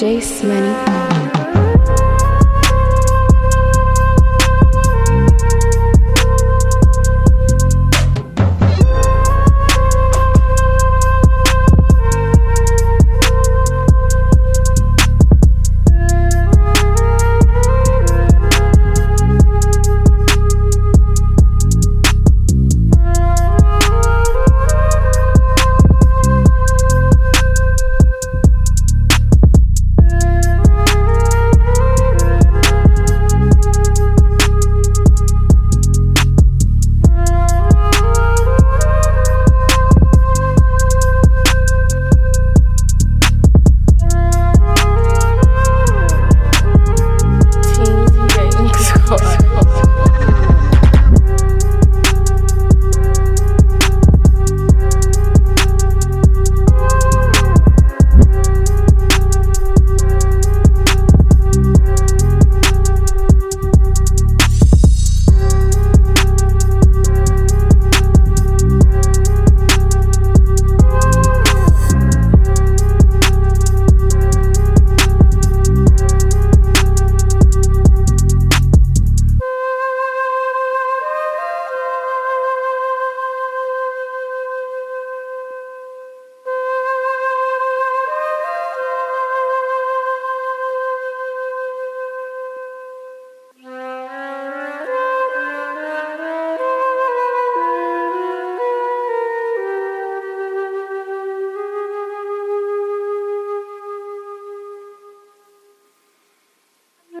Jace Money.